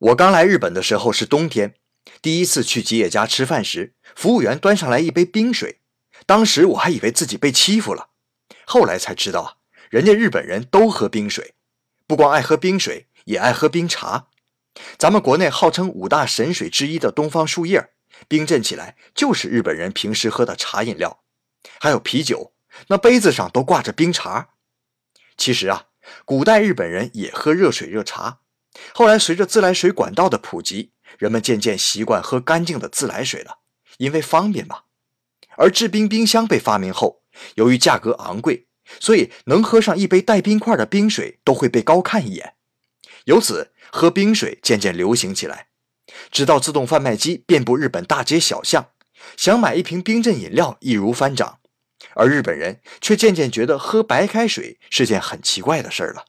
我刚来日本的时候是冬天，第一次去吉野家吃饭时，服务员端上来一杯冰水，当时我还以为自己被欺负了，后来才知道啊，人家日本人都喝冰水，不光爱喝冰水，也爱喝冰茶。咱们国内号称五大神水之一的东方树叶，冰镇起来就是日本人平时喝的茶饮料，还有啤酒，那杯子上都挂着冰碴。其实啊，古代日本人也喝热水热茶。后来，随着自来水管道的普及，人们渐渐习惯喝干净的自来水了，因为方便嘛。而制冰冰箱被发明后，由于价格昂贵，所以能喝上一杯带冰块的冰水都会被高看一眼。由此，喝冰水渐渐流行起来，直到自动贩卖机遍布日本大街小巷，想买一瓶冰镇饮料易如反掌。而日本人却渐渐觉得喝白开水是件很奇怪的事儿了。